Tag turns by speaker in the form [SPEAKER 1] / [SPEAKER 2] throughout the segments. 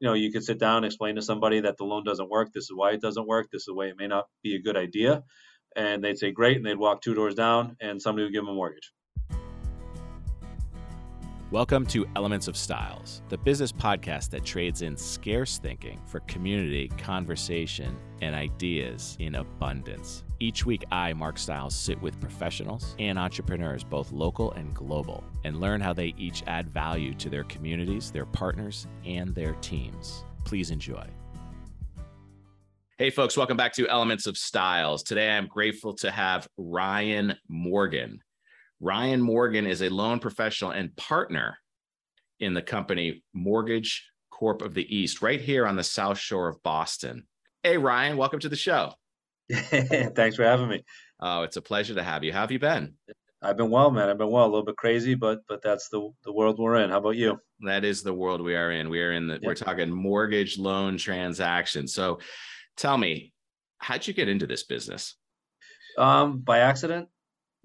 [SPEAKER 1] you know, you could sit down and explain to somebody that the loan doesn't work. This is why it doesn't work. This is way it may not be a good idea. And they'd say, great. And they'd walk two doors down and somebody would give them a mortgage.
[SPEAKER 2] Welcome to Elements of Styles, the business podcast that trades in scarce thinking for community, conversation, and ideas in abundance. Each week, I, Mark Styles, sit with professionals and entrepreneurs, both local and global, and learn how they each add value to their communities, their partners, and their teams. Please enjoy. Hey, folks, welcome back to Elements of Styles. Today, I'm grateful to have Ryan Morgan. Ryan Morgan is a loan professional and partner in the company Mortgage Corp of the East, right here on the South Shore of Boston. Hey, Ryan, welcome to the show.
[SPEAKER 1] Thanks for having me.
[SPEAKER 2] Oh, it's a pleasure to have you. How have you been?
[SPEAKER 1] I've been well, man. I've been well. A little bit crazy, but but that's the the world we're in. How about you?
[SPEAKER 2] That is the world we are in. We are in the. Yep. We're talking mortgage loan transactions. So, tell me, how'd you get into this business?
[SPEAKER 1] Um, by accident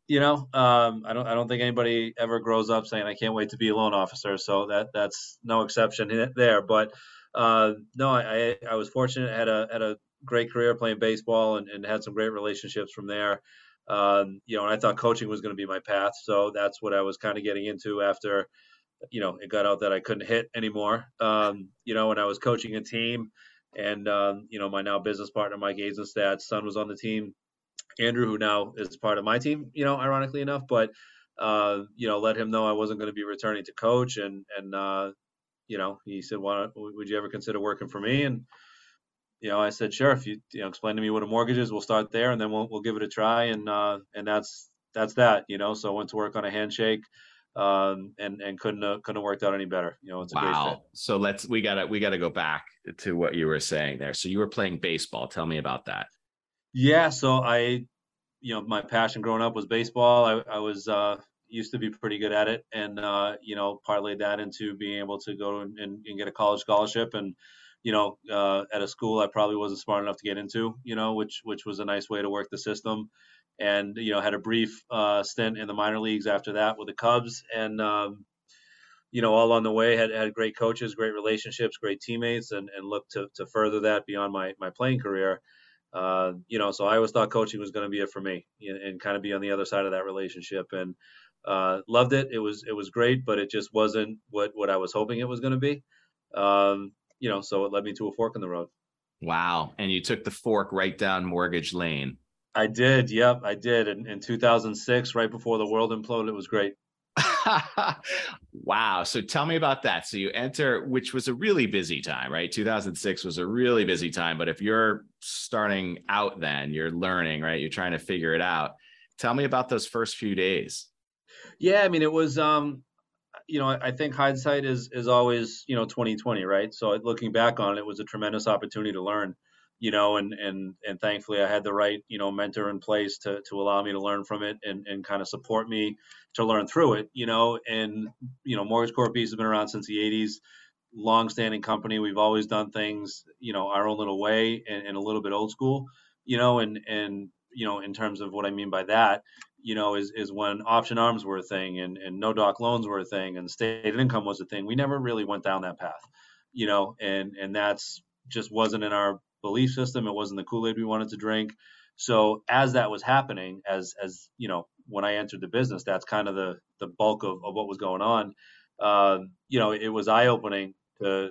[SPEAKER 1] you know, um, I don't I don't think anybody ever grows up saying I can't wait to be a loan officer. So that that's no exception there. But uh, no, I I was fortunate. had a had a great career playing baseball and, and had some great relationships from there. Um, you know, and I thought coaching was going to be my path. So that's what I was kind of getting into after, you know, it got out that I couldn't hit anymore. Um, you know, when I was coaching a team, and um, you know, my now business partner Mike Eisenstadt's son was on the team Andrew, who now is part of my team, you know, ironically enough, but uh, you know, let him know I wasn't going to be returning to coach, and and uh, you know, he said, "Why would you ever consider working for me?" And you know, I said, "Sure. If you you know, explain to me what a mortgage is, we'll start there, and then we'll we'll give it a try." And uh, and that's that's that, you know. So I went to work on a handshake. Um, and and couldn't uh, couldn't have worked out any better. You know, it's a wow.
[SPEAKER 2] So let's we gotta we gotta go back to what you were saying there. So you were playing baseball. Tell me about that.
[SPEAKER 1] Yeah, so I, you know, my passion growing up was baseball. I, I was uh, used to be pretty good at it, and uh, you know, parlayed that into being able to go and, and, get a college scholarship. And you know, uh, at a school I probably wasn't smart enough to get into, you know, which which was a nice way to work the system. And you know, had a brief uh, stint in the minor leagues after that with the Cubs, and um, you know, all on the way had had great coaches, great relationships, great teammates, and and looked to to further that beyond my my playing career uh, you know, so I always thought coaching was going to be it for me and, and, kind of be on the other side of that relationship and uh, loved it. It was, it was great, but it just wasn't what, what I was hoping it was going to be. Um, you know, so it led me to a fork in the road.
[SPEAKER 2] Wow. And you took the fork right down mortgage lane.
[SPEAKER 1] I did. Yep. I did. In, in 2006, right before the world imploded, it was great.
[SPEAKER 2] wow. So tell me about that. So you enter, which was a really busy time, right? 2006 was a really busy time. But if you're starting out, then you're learning, right? You're trying to figure it out. Tell me about those first few days.
[SPEAKER 1] Yeah. I mean, it was, um, you know, I think hindsight is is always, you know, 2020, right? So looking back on it, it was a tremendous opportunity to learn you know, and and and thankfully I had the right you know mentor in place to to allow me to learn from it and and kind of support me to learn through it, you know. And you know, Mortgage Corp has been around since the '80s, long-standing company. We've always done things you know our own little way and, and a little bit old school, you know. And and you know, in terms of what I mean by that, you know, is is when option arms were a thing and and no doc loans were a thing and stated income was a thing. We never really went down that path, you know, and and that's just wasn't in our belief system. It wasn't the Kool Aid we wanted to drink. So as that was happening, as as you know, when I entered the business, that's kind of the the bulk of, of what was going on. Uh, you know, it was eye opening to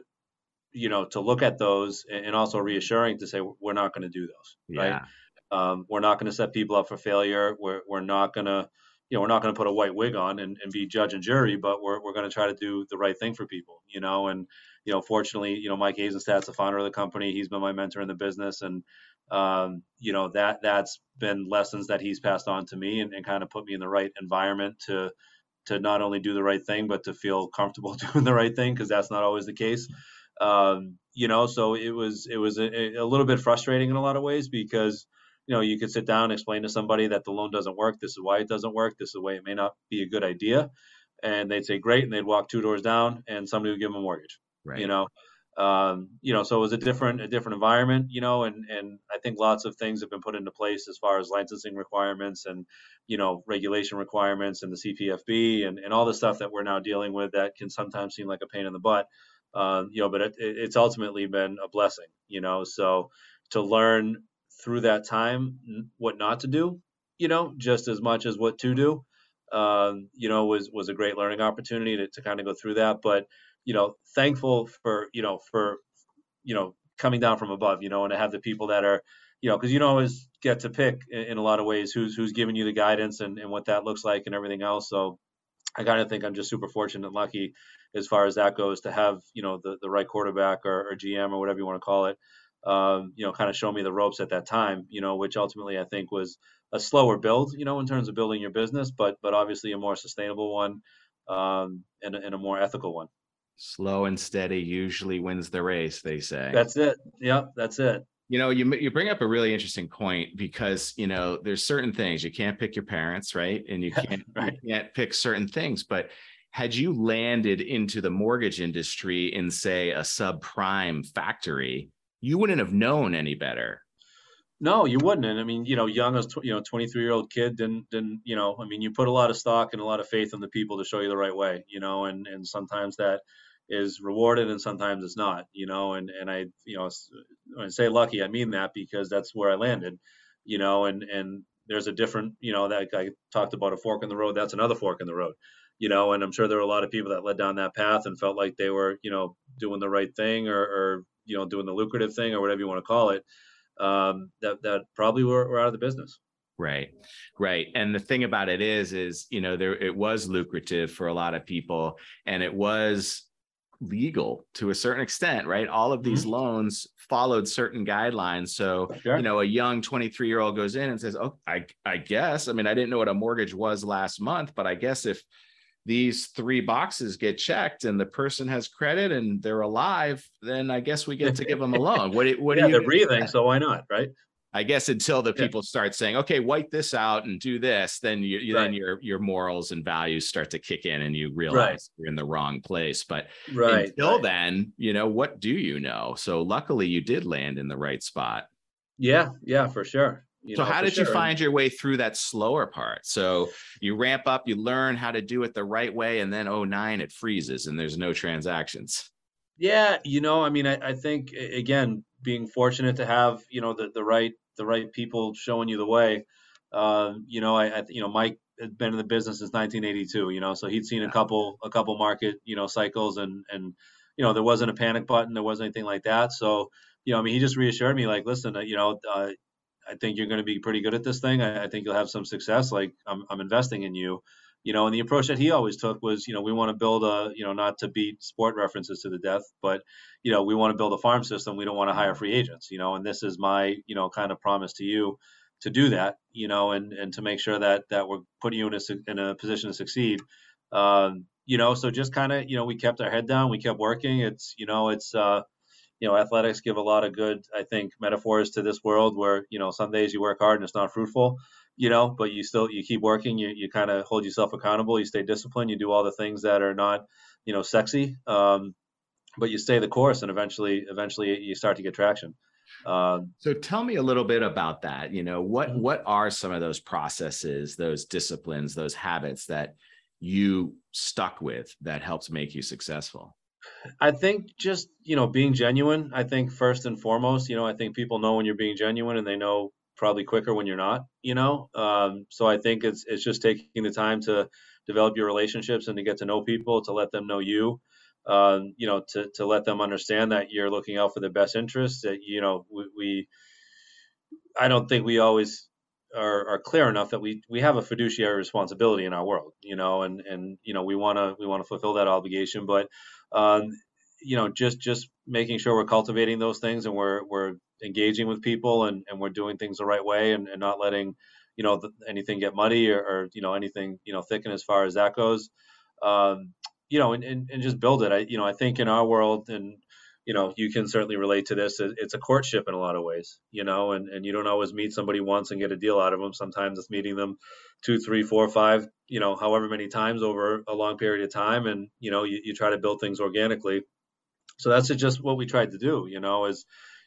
[SPEAKER 1] you know to look at those and also reassuring to say we're not going to do those. Yeah. Right. Um, we're not going to set people up for failure. We're we're not going to you know we're not going to put a white wig on and, and be judge and jury, but we're we're going to try to do the right thing for people. You know, and you know, fortunately, you know, Mike Eisenstadt's the founder of the company. He's been my mentor in the business, and um, you know that that's been lessons that he's passed on to me, and, and kind of put me in the right environment to to not only do the right thing, but to feel comfortable doing the right thing, because that's not always the case. Um, you know, so it was it was a, a little bit frustrating in a lot of ways because you know you could sit down and explain to somebody that the loan doesn't work. This is why it doesn't work. This is why it may not be a good idea. And they'd say great, and they'd walk two doors down, and somebody would give them a mortgage right. you know um, you know so it was a different a different environment you know and and i think lots of things have been put into place as far as licensing requirements and you know regulation requirements and the cpfb and, and all the stuff that we're now dealing with that can sometimes seem like a pain in the butt Um, you know, but it, it's ultimately been a blessing, you know. So to learn through that time what not to do, you know, just as much as what to do, um, you know, was was a great learning opportunity to, to kind of go through that. But you know, thankful for you know for you know coming down from above, you know, and to have the people that are you know, because you don't always get to pick in, in, a lot of ways who's who's giving you the guidance and, and what that looks like and everything else. So I kind of think I'm just super fortunate and lucky as far as that goes to have you know the the right quarterback or, or GM or whatever you want to call it. Um, you know, kind of show me the ropes at that time. You know, which ultimately I think was a slower build. You know, in terms of building your business, but but obviously a more sustainable one um, and, and a more ethical one.
[SPEAKER 2] Slow and steady usually wins the race, they say.
[SPEAKER 1] That's it. Yep, that's it.
[SPEAKER 2] You know, you you bring up a really interesting point because you know there's certain things you can't pick your parents, right? And you can't right. you can't pick certain things. But had you landed into the mortgage industry in say a subprime factory, you wouldn't have known any better.
[SPEAKER 1] No, you wouldn't. And I mean, you know, young as you know, 23 year old kid didn't didn't you know, I mean, you put a lot of stock and a lot of faith in the people to show you the right way, you know, and and sometimes that is rewarded and sometimes it's not, you know, and, and I, you know, when I say lucky, I mean that because that's where I landed, you know, and, and there's a different, you know, that I talked about a fork in the road. That's another fork in the road, you know, and I'm sure there were a lot of people that led down that path and felt like they were, you know, doing the right thing or, or you know, doing the lucrative thing or whatever you want to call it. Um, that, that probably were, were out of the business.
[SPEAKER 2] Right. Right. And the thing about it is, is, you know, there, it was lucrative for a lot of people and it was legal to a certain extent, right? All of these mm-hmm. loans followed certain guidelines. So, sure. you know, a young 23 year old goes in and says, Oh, I, I guess, I mean, I didn't know what a mortgage was last month, but I guess if these three boxes get checked and the person has credit and they're alive, then I guess we get to give them a loan. What, what
[SPEAKER 1] yeah,
[SPEAKER 2] do you?
[SPEAKER 1] They're breathing, so why not, right?
[SPEAKER 2] I guess until the people yeah. start saying, "Okay, wipe this out and do this," then you, you right. then your your morals and values start to kick in, and you realize right. you're in the wrong place. But right. until then, you know what do you know? So luckily, you did land in the right spot.
[SPEAKER 1] Yeah, yeah, for sure.
[SPEAKER 2] You so know, how did sure. you find your way through that slower part? So you ramp up, you learn how to do it the right way, and then oh nine, it freezes and there's no transactions.
[SPEAKER 1] Yeah, you know, I mean, I, I think again, being fortunate to have you know the the right the right people showing you the way. Uh, you know, I, I, you know Mike had been in the business since 1982. You know, so he'd seen a couple a couple market you know cycles, and and you know there wasn't a panic button, there wasn't anything like that. So you know, I mean, he just reassured me like, listen, uh, you know, uh, I think you're going to be pretty good at this thing. I, I, think you'll have some success. Like I'm I'm investing in you. You know, and the approach that he always took was, you know, we want to build a, you know, not to beat sport references to the death, but you know, we want to build a farm system. We don't want to hire free agents, you know, and this is my, you know, kind of promise to you to do that, you know, and, and to make sure that, that we're putting you in a, in a position to succeed. Um, you know, so just kind of, you know, we kept our head down, we kept working. It's, you know, it's, uh, you know, athletics give a lot of good, I think, metaphors to this world where, you know, some days you work hard and it's not fruitful, you know, but you still, you keep working, you, you kind of hold yourself accountable, you stay disciplined, you do all the things that are not, you know, sexy. Um, but you stay the course and eventually eventually you start to get traction
[SPEAKER 2] um, so tell me a little bit about that you know what mm-hmm. what are some of those processes those disciplines those habits that you stuck with that helps make you successful
[SPEAKER 1] i think just you know being genuine i think first and foremost you know i think people know when you're being genuine and they know probably quicker when you're not you know um, so i think it's it's just taking the time to develop your relationships and to get to know people to let them know you uh, you know, to, to let them understand that you're looking out for their best interests. That you know, we, we I don't think we always are, are, clear enough that we we have a fiduciary responsibility in our world. You know, and and you know, we want to we want to fulfill that obligation, but um, you know, just just making sure we're cultivating those things and we're we're engaging with people and, and we're doing things the right way and, and not letting you know anything get muddy or, or, you know anything you know thicken as far as that goes um, you know, and, and, and just build it. I, you know, I think in our world, and you know, you can certainly relate to this. It's a courtship in a lot of ways, you know, and, and you don't always meet somebody once and get a deal out of them. Sometimes it's meeting them two, three, four, five, you know, however many times over a long period of time. And, you know, you, you try to build things organically. So that's just what we tried to do, you know, is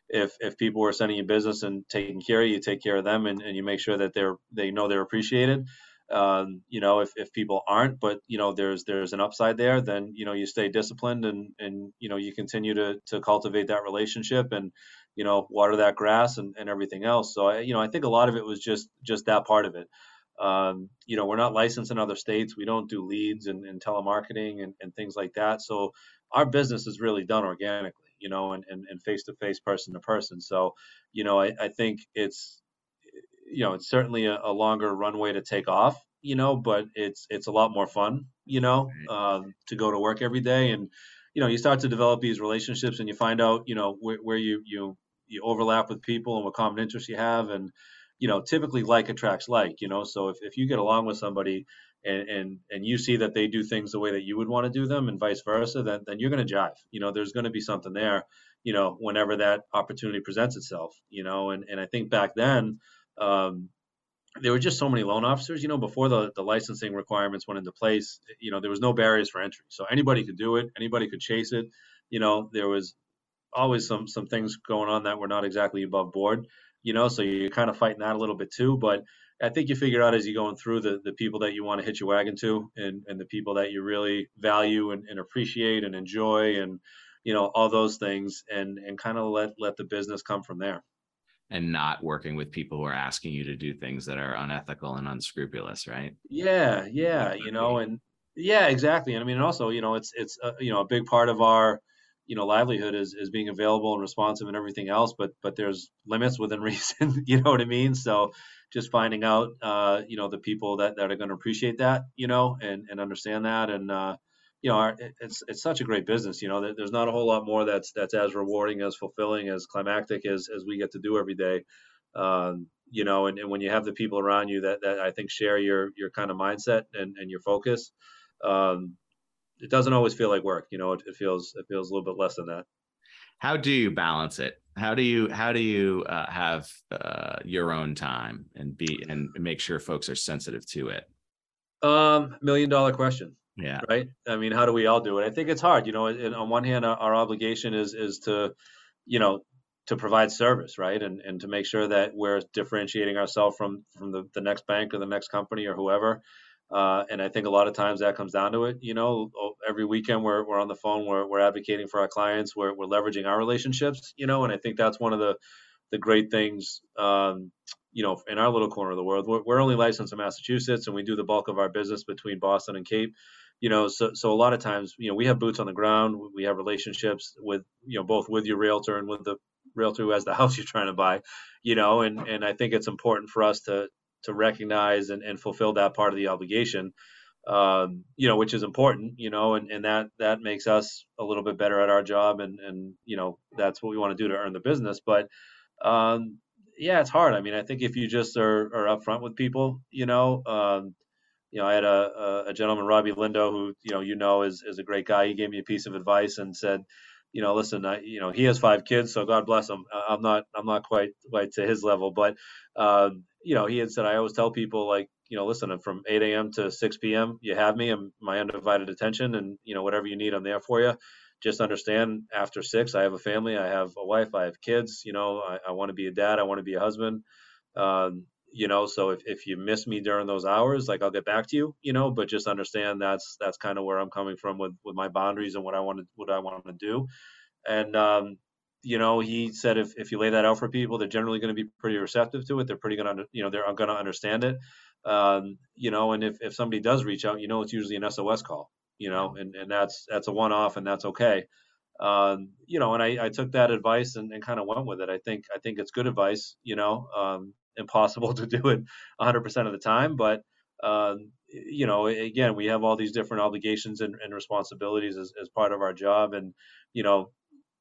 [SPEAKER 1] if, if people were sending you business and taking care of you, take care of them and, and you make sure that they're, they know they're appreciated Um, you know, if, if people aren't, but you know, there's there's an upside there, then you know you stay disciplined and and you know you continue to to cultivate that relationship and you know water that grass and, and everything else. So I you know I think a lot of it was just just that part of it. Um, you know, we're not licensed in other states. We don't do leads and, and telemarketing and, and things like that. So our business is really done organically, you know, and, and, and face-to-face, person-to-person. So, you know, I, I think it's, you know, it's certainly a, a longer runway to take off, you know, but it's, it's a lot more fun, you know, um, to go to work every day. And, you know, you start to develop these relationships and you find out, you know, where, where you, you, you overlap with people and what common interests you have. And, you know, typically like attracts like, you know, so if, if you get along with somebody and, and, and you see that they do things the way that you would want to do them and vice versa, then, then you're going to jive, you know, there's going to be something there, you know, whenever that opportunity presents itself, you know, and, and I think back then, um, there were just so many loan officers, you know, before the, the licensing requirements went into place, you know, there was no barriers for entry. So anybody could do it. Anybody could chase it. You know, there was always some, some things going on that were not exactly above board you know, so you're kind of fighting that a little bit too. But I think you figure out as you're going through the, the people that you want to hitch your wagon to and, and the people that you really value and, and appreciate and enjoy and, you know, all those things and, and kind of let, let the business come from there.
[SPEAKER 2] And not working with people who are asking you to do things that are unethical and unscrupulous, right?
[SPEAKER 1] Yeah. Yeah. You know, and yeah, exactly. And I mean, also, you know, it's, it's, uh, you know, a big part of our, you know livelihood is is being available and responsive and everything else but but there's limits within reason you know what i mean so just finding out uh you know the people that that are going to appreciate that you know and and understand that and uh you know, it's it's such a great business. You know, there's not a whole lot more that's that's as rewarding, as fulfilling, as climactic as as we get to do every day. Um, you know, and, and when you have the people around you that that I think share your your kind of mindset and and your focus, um, it doesn't always feel like work. You know, it, it feels it feels a little bit less than that.
[SPEAKER 2] How do you balance it? How do you how do you uh, have uh, your own time and be and make sure folks are sensitive to it?
[SPEAKER 1] Um, million dollar question.
[SPEAKER 2] Yeah.
[SPEAKER 1] Right. I mean, how do we all do it? I think it's hard. You know, and on one hand, our, our obligation is is to, you know, to provide service, right, and and to make sure that we're differentiating ourselves from from the, the next bank or the next company or whoever. Uh, and I think a lot of times that comes down to it. You know, every weekend we're, we're on the phone, we're, we're advocating for our clients, we're, we're leveraging our relationships, you know, and I think that's one of the, the great things, um, you know, in our little corner of the world. We're, we're only licensed in Massachusetts and we do the bulk of our business between Boston and Cape. You know, so so a lot of times, you know, we have boots on the ground. We have relationships with, you know, both with your realtor and with the realtor who has the house you're trying to buy, you know, and and I think it's important for us to to recognize and, and fulfill that part of the obligation um, you know which is important you know and, and that that makes us a little bit better at our job and and you know that's what we want to do to earn the business but um, yeah it's hard i mean i think if you just are, are upfront with people you know um, you know i had a, a gentleman robbie lindo who you know you know is, is a great guy he gave me a piece of advice and said you know, listen, I, you know, he has five kids, so God bless him. I'm not, I'm not quite, quite to his level, but, um, you know, he had said, I always tell people like, you know, listen, from 8 a.m. to 6 p.m., you have me, I'm my undivided attention, and you know, whatever you need, I'm there for you. Just understand, after six, I have a family, I have a wife, I have kids. You know, I, I want to be a dad, I want to be a husband. Um, you know, so if, if you miss me during those hours, like I'll get back to you. You know, but just understand that's that's kind of where I'm coming from with with my boundaries and what I want to what I want to do. And um, you know, he said if, if you lay that out for people, they're generally going to be pretty receptive to it. They're pretty going to, you know, they're going to understand it. Um, you know, and if, if somebody does reach out, you know, it's usually an SOS call, you know, and, and that's, that's a one off and that's okay. Um, you know, and I, I took that advice and, and kind of went with it. I think, I think it's good advice, you know, um, impossible to do it hundred percent of the time, but, um, you know, again, we have all these different obligations and, and responsibilities as, as part of our job. And, you know,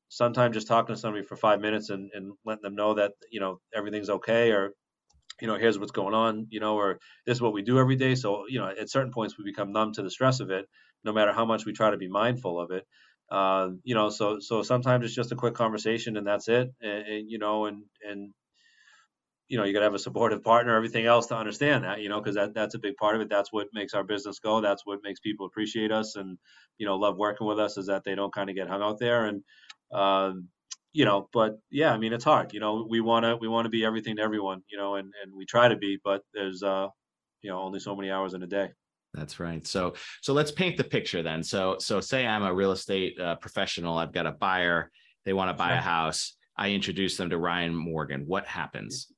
[SPEAKER 1] sometimes just talking to somebody for five minutes and, and letting them know that you know everything's okay or you know here's what's going on you know or this is what we do every day so you know at certain points we become numb to the stress of it no matter how much we try to be mindful of it uh, you know so so sometimes it's just a quick conversation and that's it and, and you know and and you know you got to have a supportive partner everything else to understand that you know because that, that's a big part of it that's what makes our business go that's what makes people appreciate us and you know love working with us is that they don't kind of get hung out there and um, you know, but yeah, I mean, it's hard. You know, we want to we want to be everything to everyone. You know, and and we try to be, but there's uh, you know only so many hours in a day.
[SPEAKER 2] That's right. So so let's paint the picture then. So so say I'm a real estate uh, professional. I've got a buyer. They want to buy a house. I introduce them to Ryan Morgan. What happens?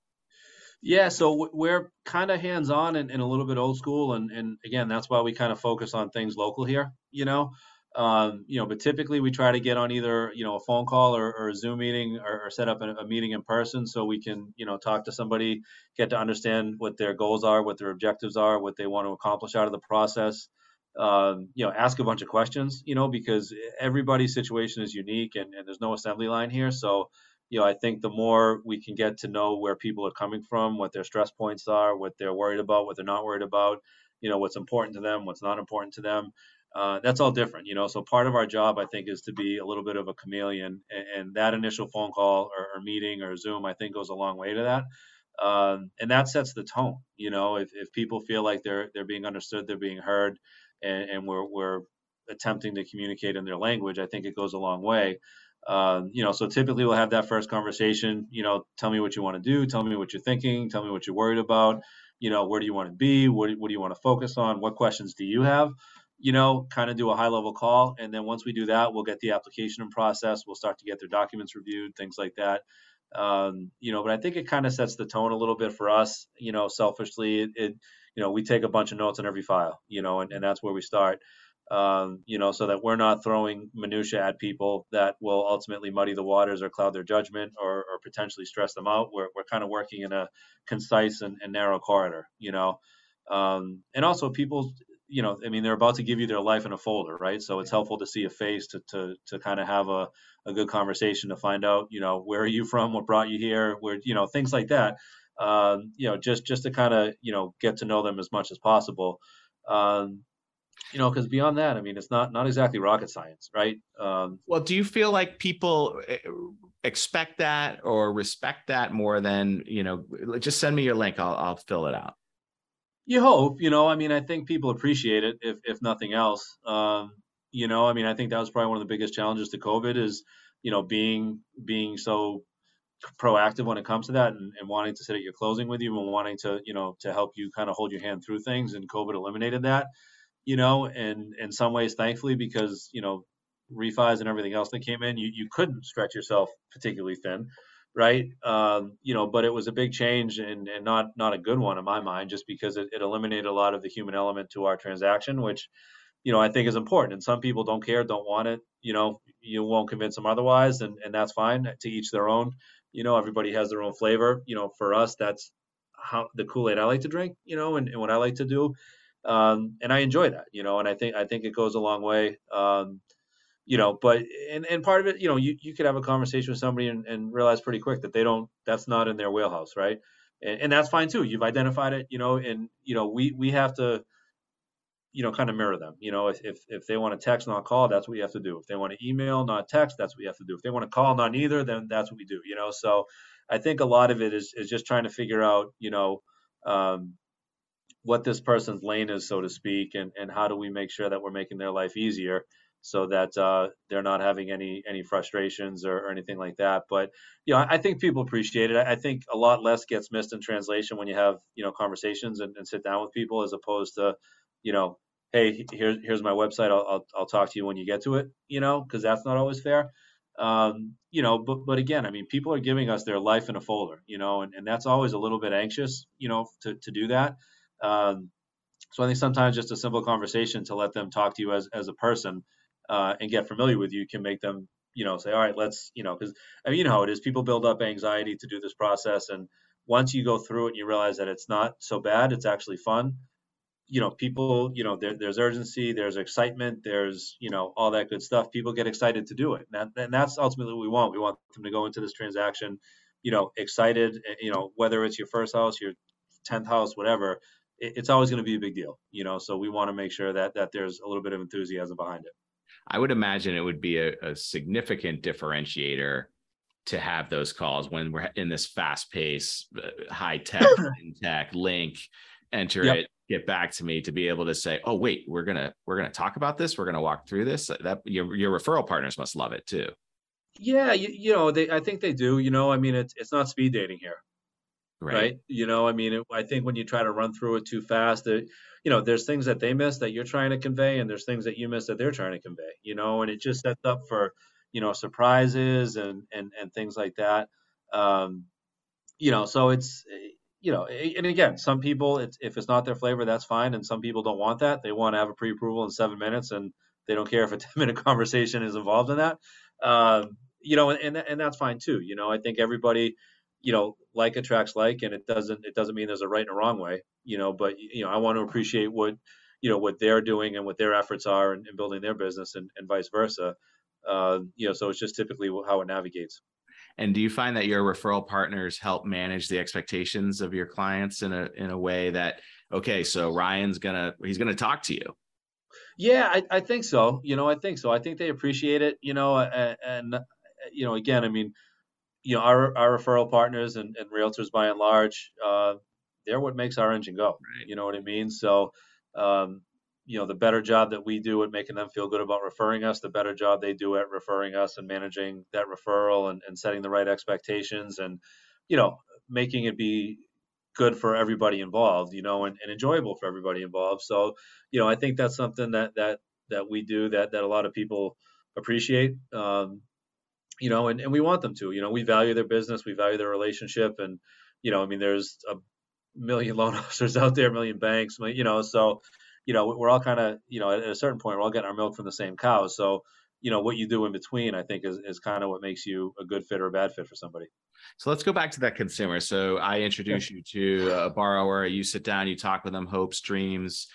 [SPEAKER 1] Yeah, so we're kind of hands on and, and, a little bit old school, and and again, that's why we kind of focus on things local here. You know, um, you know, but typically we try to get on either you know a phone call or, or a Zoom meeting or, or set up a, a, meeting in person so we can you know talk to somebody, get to understand what their goals are, what their objectives are, what they want to accomplish out of the process. Um, you know, ask a bunch of questions. You know, because everybody's situation is unique and, and there's no assembly line here, so you know, I think the more we can get to know where people are coming from, what their stress points are, what they're worried about, what they're not worried about, you know, what's important to them, what's not important to them. Uh, that's all different, you know. So part of our job, I think, is to be a little bit of a chameleon, and, and that initial phone call or, or, meeting or Zoom, I think, goes a long way to that. Um, and that sets the tone, you know. If, if people feel like they're they're being understood, they're being heard, and, and we're we're attempting to communicate in their language, I think it goes a long way. Um, you know, so typically we'll have that first conversation. You know, tell me what you want to do. Tell me what you're thinking. Tell me what you're worried about. You know, where do you want to be? What, what do you want to focus on? What questions do you have? You know, kind of do a high level call. And then once we do that, we'll get the application in process. We'll start to get their documents reviewed, things like that. Um, you know, but I think it kind of sets the tone a little bit for us. You know, selfishly, it, it you know, we take a bunch of notes on every file. You know, and, and that's where we start um, you know, so that we're not throwing minutia at people that will ultimately muddy the waters or cloud their judgment or, or potentially stress them out. We're, we're kind of working in a concise and, and narrow corridor, you know. Um, and also people, you know, I mean, they're about to give you their life in a folder, right? So it's helpful to see a face to, to, to kind of have a, a good conversation to find out, you know, where are you from? What brought you here? Where, you know, things like that. Um, you know, just, just to kind of, you know, get to know them as much as possible. Um, you know, because beyond that, I mean, it's not not exactly rocket science, right?
[SPEAKER 2] Um, well, do you feel like people eh, expect that or respect that more than you know? Just send me your link. I'll I'll fill it out.
[SPEAKER 1] You hope, you know. I mean, I think people appreciate it, if if nothing else. Um, you know, I mean, I think that was probably one of the biggest challenges to COVID is, you know, being being so proactive when it comes to that and, and wanting to sit at your closing with you and wanting to, you know, to help you kind of hold your hand through things. And COVID eliminated that you know, and in some ways, thankfully, because you know, refis and everything else that came in, you you couldn't stretch yourself particularly thin, right? Um, you know, but it was a big change and and not not a good one in my mind, just because it, it eliminated a lot of the human element to our transaction, which you know I think is important. And some people don't care, don't want it. You know, you won't convince them otherwise, and and that's fine. To each their own. You know, everybody has their own flavor. You know, for us, that's how the Kool Aid I like to drink. You know, and, and what I like to do um, and I enjoy that, you know, and I think I think it goes a long way. Um, you know, but and, and part of it, you know, you, you could have a conversation with somebody and, and realize pretty quick that they don't that's not in their wheelhouse, right? And, and that's fine too. You've identified it, you know, and you know, we we have to you know, kind of mirror them. You know, if, if, if they want to text, not call, that's what we have to do. If they want to email, not text, that's what we have to do. If they want to call, not either, then that's what we do. You know, so I think a lot of it is is just trying to figure out, you know, um, what this person's lane is, so to speak, and, and how do we make sure that we're making their life easier so that uh, they're not having any any frustrations or, or, anything like that. But you know, I, I think people appreciate it. I, I, think a lot less gets missed in translation when you have you know conversations and, and sit down with people as opposed to you know, hey, here's here's my website. I'll, I'll I'll talk to you when you get to it. You know, because that's not always fair. Um, you know, but but again, I mean, people are giving us their life in a folder, you know, and, and that's always a little bit anxious, you know, to, to do that. Um, so I think sometimes just a simple conversation to let them talk to you as, as a person uh, and get familiar with you can make them, you know, say, all right, let's, you know, because I mean, you know how it is. People build up anxiety to do this process, and once you go through it and you realize that it's not so bad, it's actually fun. You know, people, you know, there, there's urgency, there's excitement, there's, you know, all that good stuff. People get excited to do it, and, that, and that's ultimately what we want. We want them to go into this transaction, you know, excited. Eh, you know, whether it's your first house, your tenth house, whatever it's always going to be a big deal, you know. So we want to make sure that that there's a little bit of enthusiasm behind it.
[SPEAKER 2] I would imagine it would be a, a significant differentiator to have those calls when we're in this fast pace, uh, high tech, tech link, enter yep. it, get back to me to be able to say, oh wait, we're gonna we're gonna talk about this, we're gonna walk through this. That your your referral partners must love it too.
[SPEAKER 1] Yeah, you, you know, they I think they do. You know, I mean, it's it's not speed dating here Right. right. You know, I mean, it, I think when you try to run through it too fast, that you know, there's things that they miss that you're trying to convey, and there's things that you miss that they're trying to convey. You know, and it just sets up for you know surprises and and and things like that. Um, you know, so it's you know, and again, some people, it's, if it's not their flavor, that's fine, and some people don't want that. They want to have a pre-approval in seven minutes, and they don't care if a 10 minute conversation is involved in that. Um, you know, and and that's fine too. You know, I think everybody you know, like attracts like, and it doesn't it doesn't mean there's a right and a wrong way, you know. But you know, I want to appreciate what you know what they're doing and what their efforts are in, in building their business, and, and vice versa. Uh, you know, so it's just typically how it navigates.
[SPEAKER 2] And do you find that your referral partners help manage the expectations of your clients in a in a way that okay, so Ryan's gonna he's gonna talk to you?
[SPEAKER 1] Yeah, I, I think so. You know, I think so. I think they appreciate it. You know, and, and you know, again, I mean, you know, our, our referral partners and, and realtors by and large, uh, they're what makes our engine go. Right. You know what I mean? So, um, you know, the better job that we do at making them feel good about referring us, the better job they do at referring us and managing that referral and, and setting the right expectations and, you know, making it be good for everybody involved, you know, and, and enjoyable for everybody involved. So, you know, I think that's something that, that, that we do that, that a lot of people appreciate. Um, you know, and, and we want them to. You know, we value their business, we value their relationship, and you know, I mean, there's a million loan officers out there, a million banks, you know, so you know, we're all kind of, you know, at a certain point, we're all getting our milk from the same cow. So, you know, what you do in between, I think, is, is kind of what makes you a good fit or a bad fit for somebody.
[SPEAKER 2] So let's go back to that consumer. So I introduce you to a borrower, you sit down, you talk with them, hopes, dreams,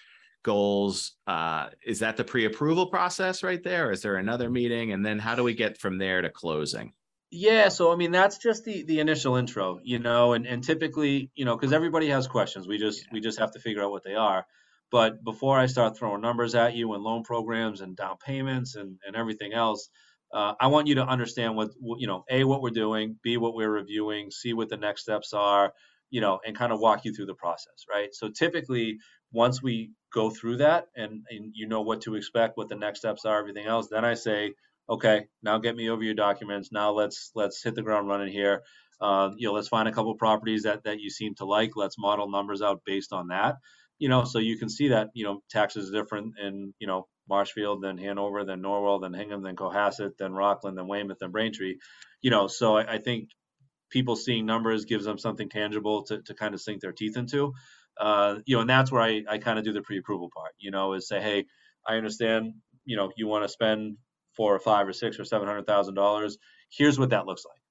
[SPEAKER 2] goals uh, is that the pre-approval process right there? Is there another meeting? And then how do we get from there to closing?
[SPEAKER 1] Yeah so i mean that's just the the initial intro you know and and typically you know because everybody has questions. We just yeah. we just have to figure out what they are. But before i start throwing numbers at you and loan programs and down payments and and everything else uh, i want you to understand what you know a what we're doing b what we're reviewing c what the next steps are you know and kind of walk you through the process right so typically once we go through that and, and you know what to expect, what the next steps are, everything else, then I say, okay, now get me over your documents. Now let's let's hit the ground running here. Uh, you know, let's find a couple properties that that you seem to like. Let's model numbers out based on that. You know, so you can see that you know taxes different in you know Marshfield, then Hanover, then Norwell, then Hingham, then Cohasset, then Rockland, then Weymouth, then Braintree. You know, so I, I think people seeing numbers gives them something tangible to, to kind of sink their teeth into uh, you know, and that's where I, I kind of do the pre-approval part, you know, is say, hey, I understand, you know, you want to spend four or five or six or seven hundred thousand dollars. Here's what that looks like,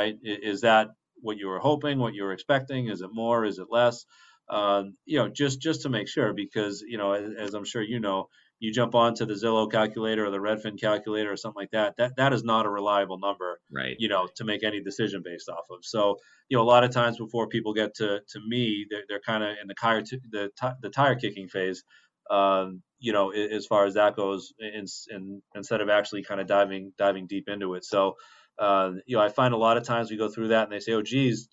[SPEAKER 1] right? Is that what you were hoping, what you were expecting? Is it more? Is it less? Uh, you know, just just to make sure, because you know, as, as I'm sure you know, you jump onto the Zillow calculator or the Redfin calculator or something like that, that that is not a reliable number,
[SPEAKER 2] right?
[SPEAKER 1] You know, to make any decision based off of. So, you know, a lot of times before people get to to me, they're, they're kind of in the tire the the tire kicking phase. Um, you know, as far as that goes, in, in, instead of actually kind of diving diving deep into it. So, uh, you know, I find a lot of times we go through that and they say, oh, geez,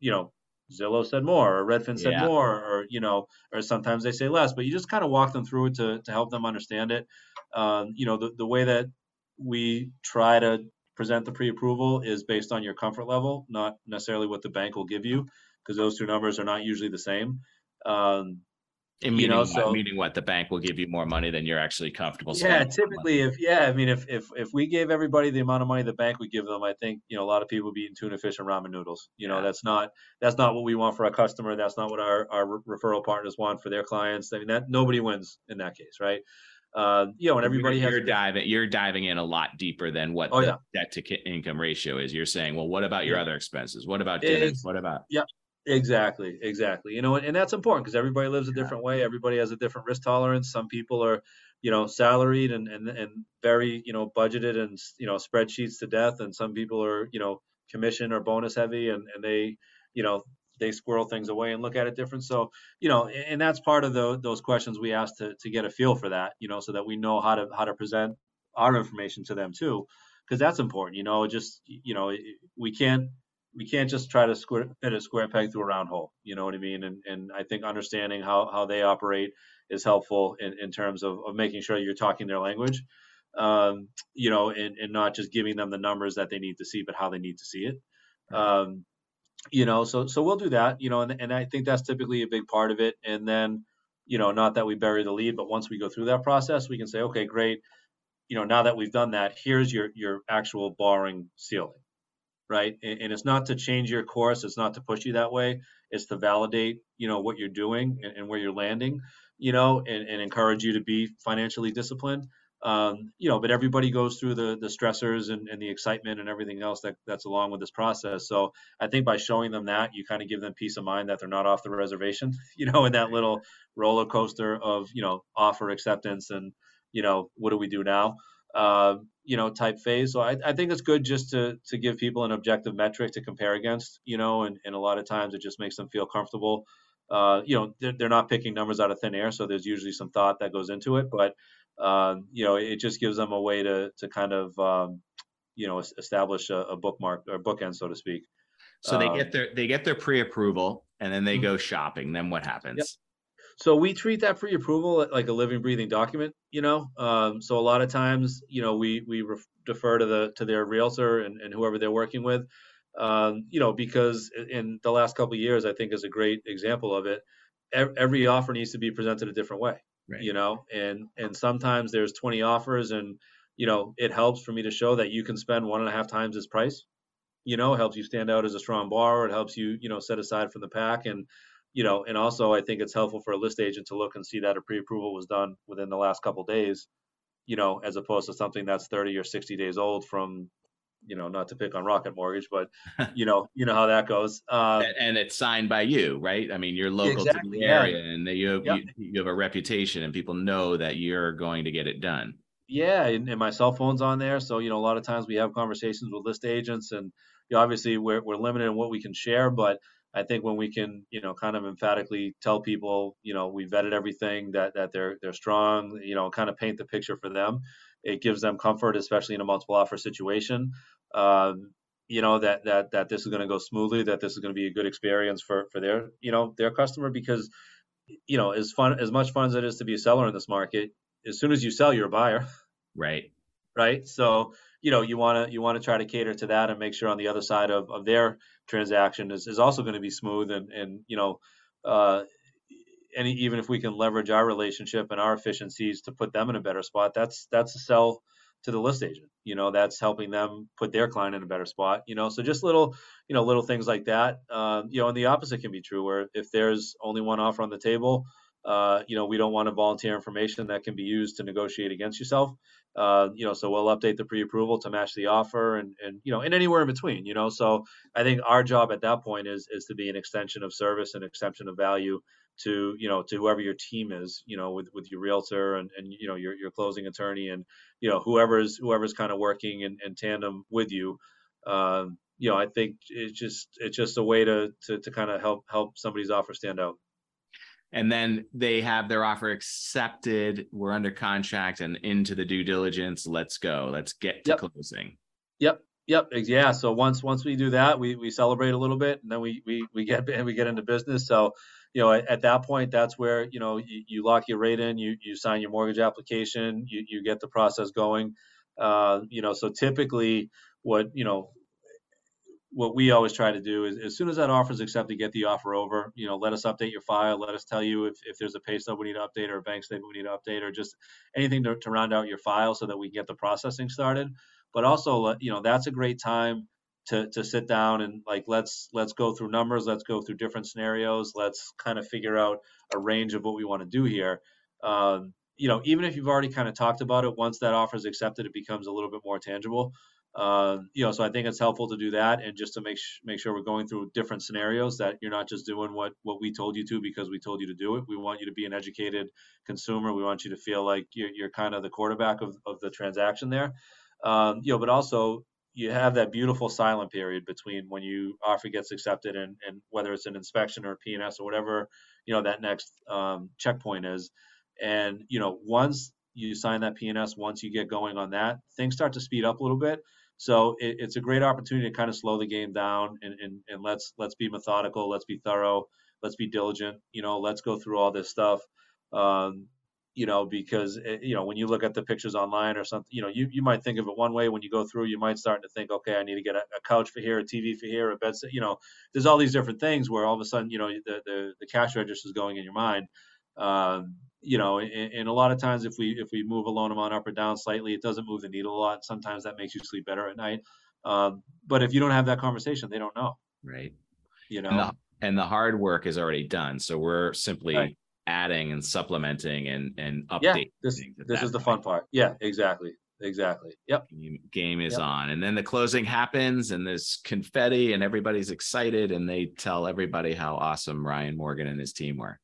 [SPEAKER 1] you know, Zillow said more or Redfin said yeah. more or you know or sometimes they say less but you just kind of walk them through it to, to help them understand it um, you know the, the way that we try to present the pre-approval is based on your comfort level not necessarily what the bank will give you because those two numbers are not usually the same um,
[SPEAKER 2] meaning, you know, so meaning what the bank will give you more money than you're actually comfortable.
[SPEAKER 1] Yeah, typically, if yeah, I mean, if if if we gave everybody the amount of money the bank would give them, I think you know a lot of people would be eating tuna fish and ramen noodles. You know, yeah. that's not that's not what we want for our customer. That's not what our our referral partners want for their clients. I mean, that nobody wins in that case, right? Uh, you know, and everybody
[SPEAKER 2] you're, has diving you're diving in a lot deeper than what oh, the yeah. debt to income ratio is. You're saying, well, what about your yeah. other expenses? What about dinners? What about
[SPEAKER 1] yeah, Exactly, exactly. You know, and, and that's important because everybody lives a different way. Everybody has a different risk tolerance. Some people are, you know, salaried and and and very, you know, budgeted and you know spreadsheets to death, and some people are, you know, commission or bonus heavy, and and they, you know, they squirrel things away and look at it different. So, you know, and that's part of the, those questions we ask to to get a feel for that, you know, so that we know how to how to present our information to them too, because that's important. You know, just you know, we can't we can't just try to square, fit a square peg through a round hole. You know what I mean? And and I think understanding how how they operate is helpful in, in terms of, of making sure you're talking their language. Um, you know, and, and not just giving them the numbers that they need to see, but how they need to see it. Um, you know, so so we'll do that, you know, and and I think that's typically a big part of it. And then, you know, not that we bury the lead, but once we go through that process, we can say, okay, great, you know, now that we've done that, here's your your actual borrowing ceiling, right? And, and it's not to change your course, it's not to push you that way, it's to validate, you know, what you're doing and, and where you're landing, you know, and, and encourage you to be financially disciplined um, you know, but everybody goes through the the stressors and, and the excitement and everything else that that's along with this process. So I think by showing them that, you kind of give them peace of mind that they're not off the reservation, you know, in that little roller coaster of you know offer acceptance and you know what do we do now, uh, you know, type phase. So I, I think it's good just to to give people an objective metric to compare against, you know, and, and a lot of times it just makes them feel comfortable. Uh, you know, they're, they're not picking numbers out of thin air, so there's usually some thought that goes into it, but um, you know, it just gives them a way to to kind of um, you know establish a, a, bookmark or bookend, so to speak.
[SPEAKER 2] So they get um, their they get their pre-approval, and then they mm-hmm. go shopping. Then what happens? Yep.
[SPEAKER 1] So we treat that pre-approval like a living, breathing document. You know, um, so a lot of times, you know, we we ref- defer to the to their realtor and, and whoever they're working with. Um, you know, because in the last couple of years, I think is a great example of it. Every offer needs to be presented a different way right. you know and and sometimes there's 20 offers and you know it helps for me to show that you can spend one and a half times this price you know helps you stand out as a strong borrower it helps you you know set aside from the pack and you know and also i think it's helpful for a list agent to look and see that a pre-approval was done within the last couple days you know as opposed to something that's 30 or 60 days old from you know, not to pick on Rocket Mortgage, but you know, you know how that goes.
[SPEAKER 2] Uh, and it's signed by you, right? I mean, you're local exactly, to the area, yeah. and you have, yep. you, you, have a reputation, and people know that you're going to get it done.
[SPEAKER 1] Yeah, and, and, my cell phone's on there, so you know, a lot of times we have conversations with list agents, and obviously we're we're limited in what we can share, but I think when we can, you know, kind of emphatically tell people, you know, we vetted everything that that they're they're strong, you know, kind of paint the picture for them it gives them comfort, especially in a multiple offer situation. Um, you know that that that this is going to go smoothly, that this is going to be a good experience for for their you know their customer because you know as fun as much fun as it is to be a seller in this market, as soon as you sell, you're a buyer.
[SPEAKER 2] Right.
[SPEAKER 1] Right. So you know you want to you want to try to cater to that and make sure on the other side of, of their transaction is, is also going to be smooth and and you know uh, any even if we can leverage our relationship and our efficiencies to put them in a better spot, that's that's a sell to the list agent. You know, that's helping them put their client in a better spot. You know, so just little, you know, little things like that. Um, you know, and the opposite can be true, where if there's only one offer on the table, uh, you know, we don't want to volunteer information that can be used to negotiate against yourself. Uh, you know, so we'll update the pre-approval to match the offer, and and you know, and anywhere in between. You know, so I think our job at that point is is to be an extension of service and extension of value to you know to whoever your team is you know with with your realtor and and you know your your closing attorney and you know whoever's whoever's kind of working in, in tandem with you um, you know i think it's just it's just a way to to, to kind of help help somebody's offer stand out
[SPEAKER 2] and then they have their offer accepted we're under contract and into the due diligence let's go let's get to
[SPEAKER 1] yep.
[SPEAKER 2] closing
[SPEAKER 1] yep Yep, yeah. So once once we do that, we, we celebrate a little bit, and then we we we get and we get into business. So you know, at, at, that point, that's where you know you, you, lock your rate in, you you sign your mortgage application, you you get the process going. Uh, you know, so typically, what you know, what we always try to do is as soon as that offer is accepted, get the offer over. You know, let us update your file. Let us tell you if, if there's a pay stub we need to update or a bank statement we need to update or just anything to, to round out your file so that we can get the processing started. But also, you know, that's a great time to to sit down and like let's let's go through numbers let's go through different scenarios let's kind of figure out a range of what we want to do here um, you know even if you've already kind of talked about it once that offer is accepted it becomes a little bit more tangible uh, you know so i think it's helpful to do that and just to make sh- make sure we're going through different scenarios that you're not just doing what what we told you to because we told you to do it. We want you to be an educated consumer. We want you to feel like you're, you're kind of the quarterback of, of the transaction there. Um, you know but also you have that beautiful silent period between when you offer gets accepted and, and whether it's an inspection or P&S or whatever you know that next um, checkpoint is. And you know once you sign that P&S once you get going on that things start to speed up a little bit so it, it's a great opportunity to kind of slow the game down and, and, and let's let's be methodical let's be thorough let's be diligent you know let's go through all this stuff um, you know, because it, you know when you look at the pictures online or something, you know, you, you might think of it one way. When you go through, you might start to think, okay, I need to get a, a couch for here, a TV for here, a bed set. You know, there's all these different things where all of a sudden, you know, the the, the cash register is going in your mind. Um, you know, and, and, a lot of times if we if we move a loan amount up or down slightly, it doesn't move the needle a lot. Sometimes that makes you sleep better at night. Um, but if you don't have that conversation, they don't know.
[SPEAKER 2] Right.
[SPEAKER 1] You know.
[SPEAKER 2] And the, and the hard work is already done. So we're simply right. adding and supplementing and and updating.
[SPEAKER 1] Yeah, this this is the fun part. Yeah, exactly. Exactly. Yep.
[SPEAKER 2] Game, game is yep. on. And then the closing happens and there's confetti and everybody's excited and they tell everybody how awesome Ryan Morgan and his team were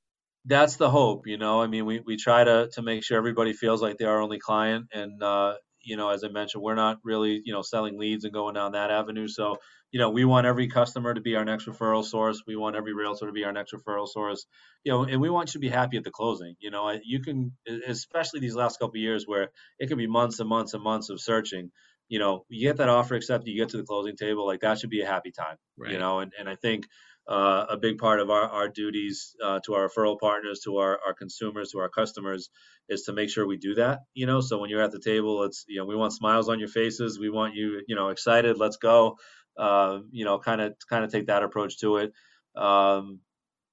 [SPEAKER 1] that's the hope, you know. I mean, we, we try to to make sure everybody feels like they're our only client, and uh, you know, as I mentioned, we're not really you know selling leads and going down that avenue. So you know, we want every customer to be our next referral source. We want every realtor to be our next referral source. You know, and we want you to be happy at the closing. You know, you can, especially these last couple years where it could be months and months and months of searching. You know, you get that offer accepted, you get to the closing table, like that should be a happy time. Right. You know, and and I think uh, a big part of our, our duties uh, to our referral partners, to our, our consumers, to our customers is to make sure we do that. You know, so when you're at the table, it's, you know, we want smiles on your faces. We want you, you know, excited. Let's go. Uh, you know, kind of, kind of take that approach to it. Um,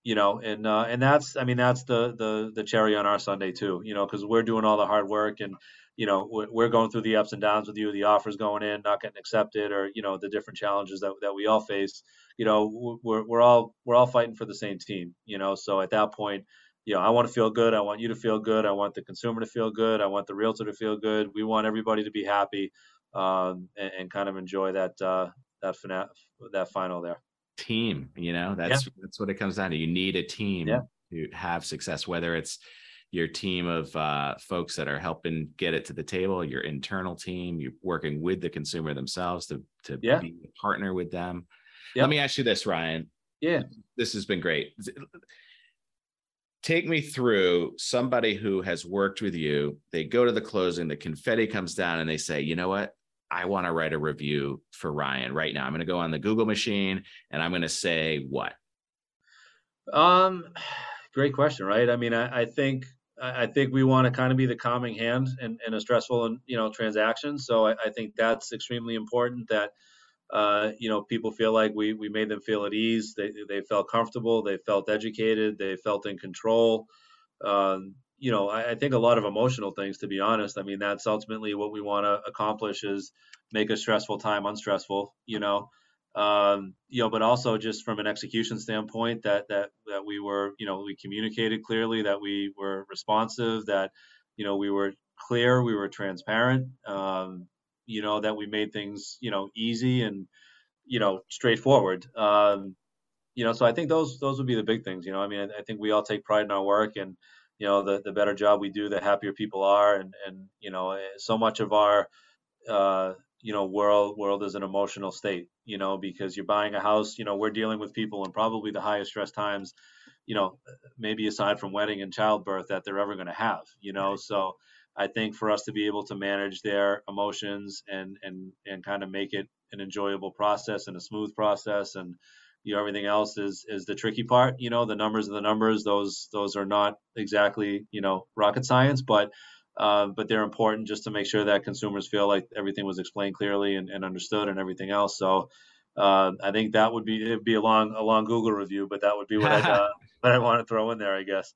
[SPEAKER 1] you know, and uh, and that's, I mean, that's the the the cherry on our sundae too. You know, because we're doing all the hard work and you know we're going through the ups and downs with you the offers going in not getting accepted or you know the different challenges that, that we all face you know we're, we're all we're all fighting for the same team you know so at that point you know i want to feel good i want you to feel good i want the consumer to feel good i want the realtor to feel good we want everybody to be happy um, and, and, kind of enjoy that uh, that fina- that final there
[SPEAKER 2] team you know that's yeah. that's what it comes down to you need a team yeah. to have success whether it's your team of uh, folks that are helping get it to the table, your internal team, you're working with the consumer themselves to, to yeah. be a partner with them. Let me ask you this, Ryan.
[SPEAKER 1] Yeah.
[SPEAKER 2] This has been great. Take me through somebody who has worked with you. They go to the closing, the confetti comes down, and they say, you know what? I want to write a review for Ryan right now. I'm going to go on the Google machine and I'm going to say what?
[SPEAKER 1] Um, great question, right? I mean, I, I think I think we want to kind of be the calming hand in, in a stressful, and you know, transaction. So I, I think that's extremely important that, uh, you know, people feel like we, we made them feel at ease. They, they felt comfortable. They felt educated. They felt in control. Um, you know, I, I, think a lot of emotional things, to be honest. I mean, that's ultimately what we want to accomplish is make a stressful time unstressful, you know um, you know, but also just from an execution standpoint, that that that we were, you know, we communicated clearly, that we were responsive, that you know we were clear, we were transparent, um, you know, that we made things, you know, easy and you know straightforward. Um, you know, so I think those those would be the big things. You know, I mean, I, I think we all take pride in our work, and you know, the the better job we do, the happier people are, and and you know, eh, so much of our uh, you know world world is an emotional state you know because you're buying a house you know we're dealing with people in probably the highest stress times you know maybe aside from wedding and childbirth that they're ever going to have you know so i think for us to be able to manage their emotions and and and kind of make it an enjoyable process and a smooth process and you know everything else is is the tricky part you know the numbers are the numbers those those are not exactly you know rocket science but uh, but they're important just to make sure that consumers feel like everything was explained clearly and, and understood and everything else. So uh, I think that would be it'd be a long a long Google review, but that would be what I uh, what I want to throw in there, I guess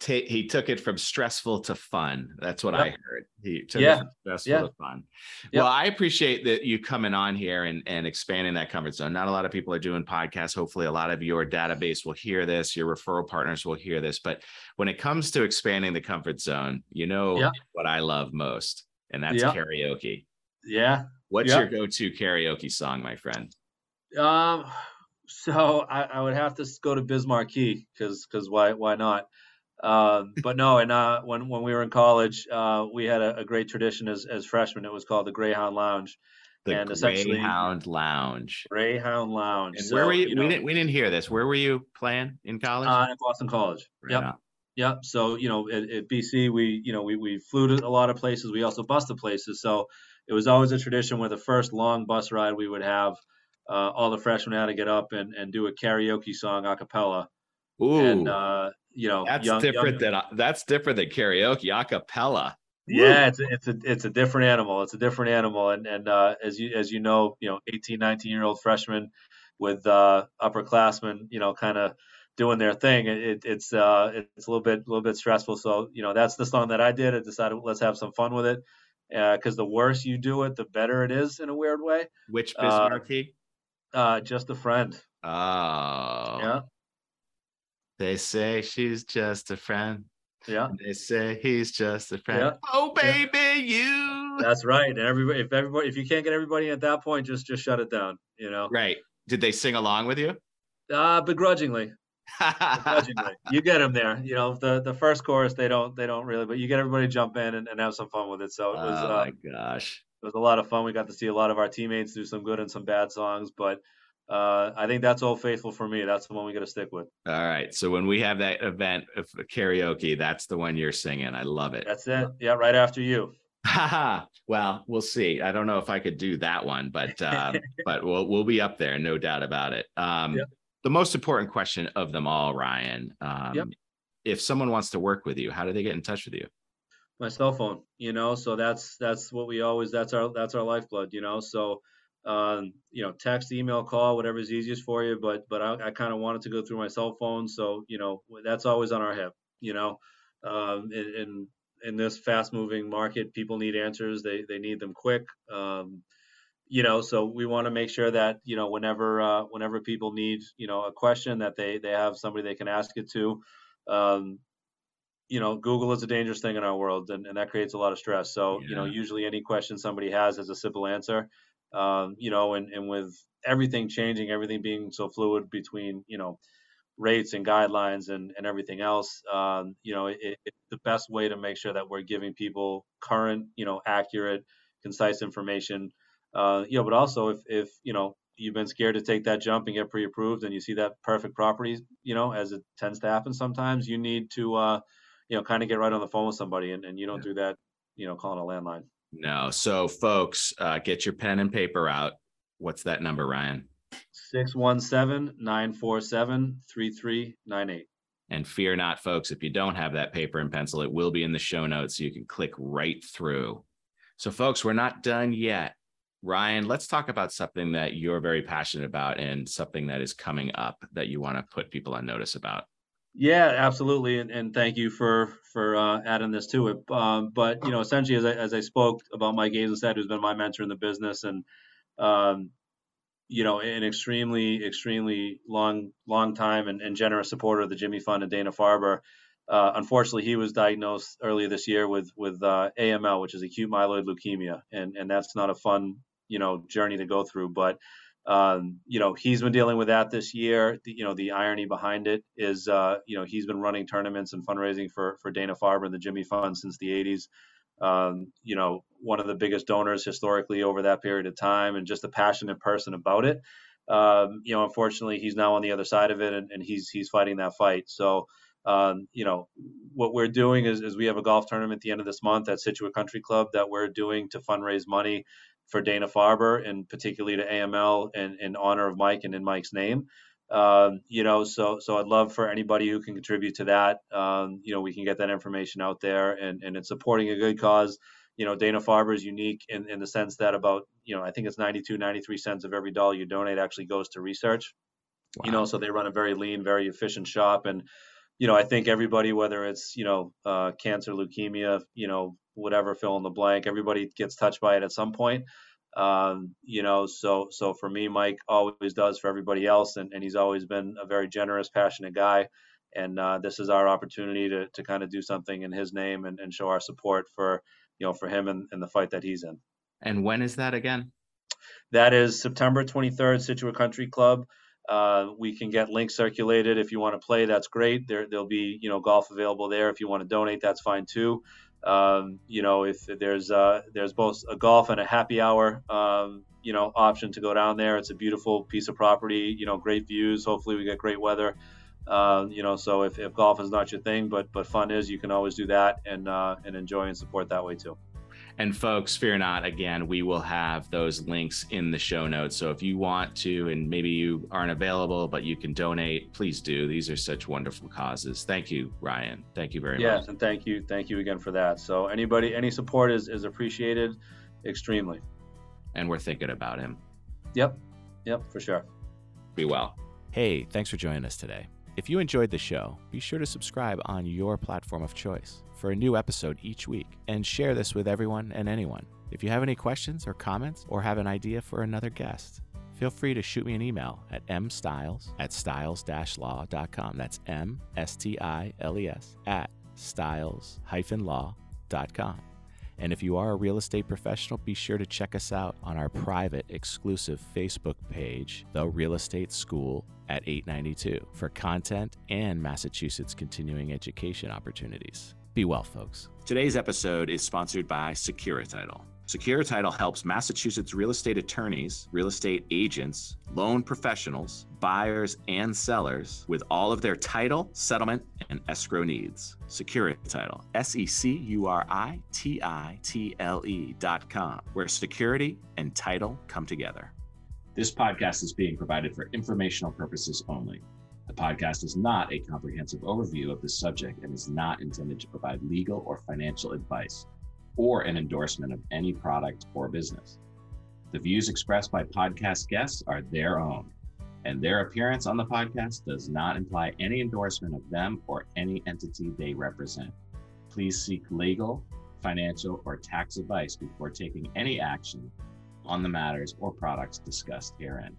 [SPEAKER 2] t- he took it from stressful to fun. That's what yep. I heard. He took yeah. it from stressful yeah. to fun. Yep. Well, I appreciate that you coming on here and, and expanding that comfort zone. Not a lot of people are doing podcasts. Hopefully, a lot of your database will hear this, your referral partners will hear this. But when it comes to expanding the comfort zone, you know yep. what I love most, and that's karaoke.
[SPEAKER 1] Yeah.
[SPEAKER 2] What's your go-to karaoke song, my friend?
[SPEAKER 1] Um, so I, I would have to go to Biz Markie because because why why not? Uh, but no, and uh, when when we were in college, uh, we had a, a, great tradition as as freshmen. It was called the Greyhound Lounge.
[SPEAKER 2] The and Greyhound Lounge.
[SPEAKER 1] Greyhound Lounge.
[SPEAKER 2] And so, where were you? you know, we didn't we didn't hear this. Where were you playing in college?
[SPEAKER 1] Uh, at Boston College. Right yep. On. Yep. So you know, at, at, BC, we you know we we flew to a lot of places. We also busted places. So it was always a tradition where the first long bus ride we would have, uh, all the freshmen had to get up and, and do a karaoke song a cappella
[SPEAKER 2] Ooh,
[SPEAKER 1] and uh, you know
[SPEAKER 2] that's young, different young, than that's different than karaoke acapella.
[SPEAKER 1] Yeah, it's a, it's a it's a different animal. It's a different animal, and and uh, as you as you know, you know, 18, 19 year old freshmen with uh, upperclassmen, you know, kind of doing their thing. It, it's uh, it's a little bit a little bit stressful. So you know, that's the song that I did. I decided let's have some fun with it because uh, the worse you do it, the better it is in a weird way.
[SPEAKER 2] Which Biz Markie?
[SPEAKER 1] Uh, uh, just a friend.
[SPEAKER 2] Oh,
[SPEAKER 1] yeah.
[SPEAKER 2] They say she's just a friend.
[SPEAKER 1] Yeah.
[SPEAKER 2] They say he's just a friend. Yeah. Oh baby, yeah. you.
[SPEAKER 1] That's right. And everybody, if everybody, if you can't get everybody at that point, just just shut it down. You know.
[SPEAKER 2] Right. Did they sing along with you?
[SPEAKER 1] Uh begrudgingly. begrudgingly. You get them there. You know, the the first chorus they don't they don't really, but you get everybody jump in and, and have some fun with it. So it was.
[SPEAKER 2] Oh my uh, gosh.
[SPEAKER 1] It was a lot of fun. We got to see a lot of our teammates do some good and some bad songs, but uh, I think that's Old Faithful for me. That's the one we got to stick with.
[SPEAKER 2] All right. So when we have that event of karaoke, that's the one you're singing. I love it.
[SPEAKER 1] That's it. Yeah, right after you.
[SPEAKER 2] well, we'll see. I don't know if I could do that one, but uh, but we'll we'll be up there, no doubt about it. Um, yep. The most important question of them all, Ryan. Um, yep. If someone wants to work with you, how do they get in touch with you?
[SPEAKER 1] My cell phone. You know, so that's that's what we always. That's our that's our lifeblood. You know, so um, you know, text, email, call, whatever's easiest for you. But but I, I kind of wanted to go through my cell phone, so you know that's always on our hip. You know, um, in, in in this fast-moving market, people need answers. They they need them quick. Um, you know, so we want to make sure that you know whenever uh, whenever people need you know a question that they they have somebody they can ask it to. Um, you know, Google is a dangerous thing in our world, and, and that creates a lot of stress. So, yeah. you know, usually any question somebody has has a simple answer um, you know, and, and with everything changing, everything being so fluid between, you know, rates and guidelines and, and everything else, um, you know, it, it's the best way to make sure that we're giving people current, you know, accurate, concise information. Uh, you know, but also if, if, you know, you've been scared to take that jump and get pre-approved and you see that perfect property, you know, as it tends to happen sometimes, you need to, uh, you know, kind of get right on the phone with somebody and, and you don't yeah. do that, you know, calling a landline.
[SPEAKER 2] No. So, folks, uh, get your pen and paper out. What's that number, Ryan?
[SPEAKER 1] 617 947 3398.
[SPEAKER 2] And fear not, folks, if you don't have that paper and pencil, it will be in the show notes so you can click right through. So, folks, we're not done yet. Ryan, let's talk about something that you're very passionate about and something that is coming up that you want to put people on notice about.
[SPEAKER 1] Yeah, absolutely, and, and thank you for for uh, adding this to it. Um, but you know, essentially, as I, as I spoke about Mike Azenstad, who's been my mentor in the business, and um, you know, an extremely extremely long long time and, and generous supporter of the Jimmy Fund and Dana Farber. Uh, unfortunately, he was diagnosed earlier this year with with uh, AML, which is acute myeloid leukemia, and and that's not a fun you know journey to go through, but um, you know, he's been dealing with that this year. The, you know, the irony behind it is, uh, you know, he's been running tournaments and fundraising for for Dana Farber and the Jimmy Fund since the 80s. Um, you know, one of the biggest donors historically over that period of time, and just a passionate person about it. Um, you know, unfortunately, he's now on the other side of it, and, and he's he's fighting that fight. So, um, you know, what we're doing is, is we have a golf tournament at the end of this month at Scituate Country Club that we're doing to fundraise money for Dana Farber and particularly to AML and in honor of Mike and in Mike's name. Um, you know, so so I'd love for anybody who can contribute to that. Um, you know, we can get that information out there, and and it's supporting a good cause. You know, Dana Farber is unique in, in the sense that about you know I think it's 92, 93 cents of every dollar you donate actually goes to research. Wow. You know, so they run a very lean, very efficient shop, and you know I think everybody, whether it's you know uh, cancer, leukemia, you know whatever fill in the blank. Everybody gets touched by it at some point. Um, you know so so for me mike always does for everybody else and, and he's always been a very generous passionate guy. And uh, this is our opportunity to, to kind of do something in his name and, and show our support for you know for him and, and the fight that he's in.
[SPEAKER 2] And when is that again?
[SPEAKER 1] That is september 23rd scituate country club. Uh, we can get links circulated if you want to play. That's great. There, there'll be you know golf available there. If you want to donate that's fine too um, you know, if there's uh, there's both a golf and a happy hour, um, you know, option to go down there. It's a beautiful piece of property. You know, great views. Hopefully, we get great weather. Uh, you know, so if, if golf is not your thing, but but fun is, you can always do that and uh, and enjoy and support that way too.
[SPEAKER 2] And folks, fear not. Again, we will have those links in the show notes. So if you want to, and maybe you aren't available, but you can donate, please do. These are such wonderful causes. Thank you, Ryan. Thank you very
[SPEAKER 1] yes,
[SPEAKER 2] much.
[SPEAKER 1] Yes, and thank you, thank you again for that. So anybody, any support is is appreciated, extremely.
[SPEAKER 2] And we're thinking about him.
[SPEAKER 1] Yep, yep, for sure.
[SPEAKER 2] Be well. Hey, thanks for joining us today. If you enjoyed the show, be sure to subscribe on your platform of choice for a new episode each week and share this with everyone and anyone. If you have any questions or comments or have an idea for another guest, feel free to shoot me an email at mstiles at stiles-law.com. That's M S T I L E S at stiles-law.com. And if you are a real estate professional, be sure to check us out on our private exclusive Facebook page, The Real Estate School at 892, for content and Massachusetts continuing education opportunities. Be well, folks. Today's episode is sponsored by Securititle. Securititle helps Massachusetts real estate attorneys, real estate agents, loan professionals, buyers, and sellers with all of their title, settlement, and escrow needs. Securititle, S E C U R I T I T L E dot com, where security and title come together. This podcast is being provided for informational purposes only. The podcast is not a comprehensive overview of the subject and is not intended to provide legal or financial advice or an endorsement of any product or business. The views expressed by podcast guests are their own, and their appearance on the podcast does not imply any endorsement of them or any entity they represent. Please seek legal, financial, or tax advice before taking any action on the matters or products discussed herein.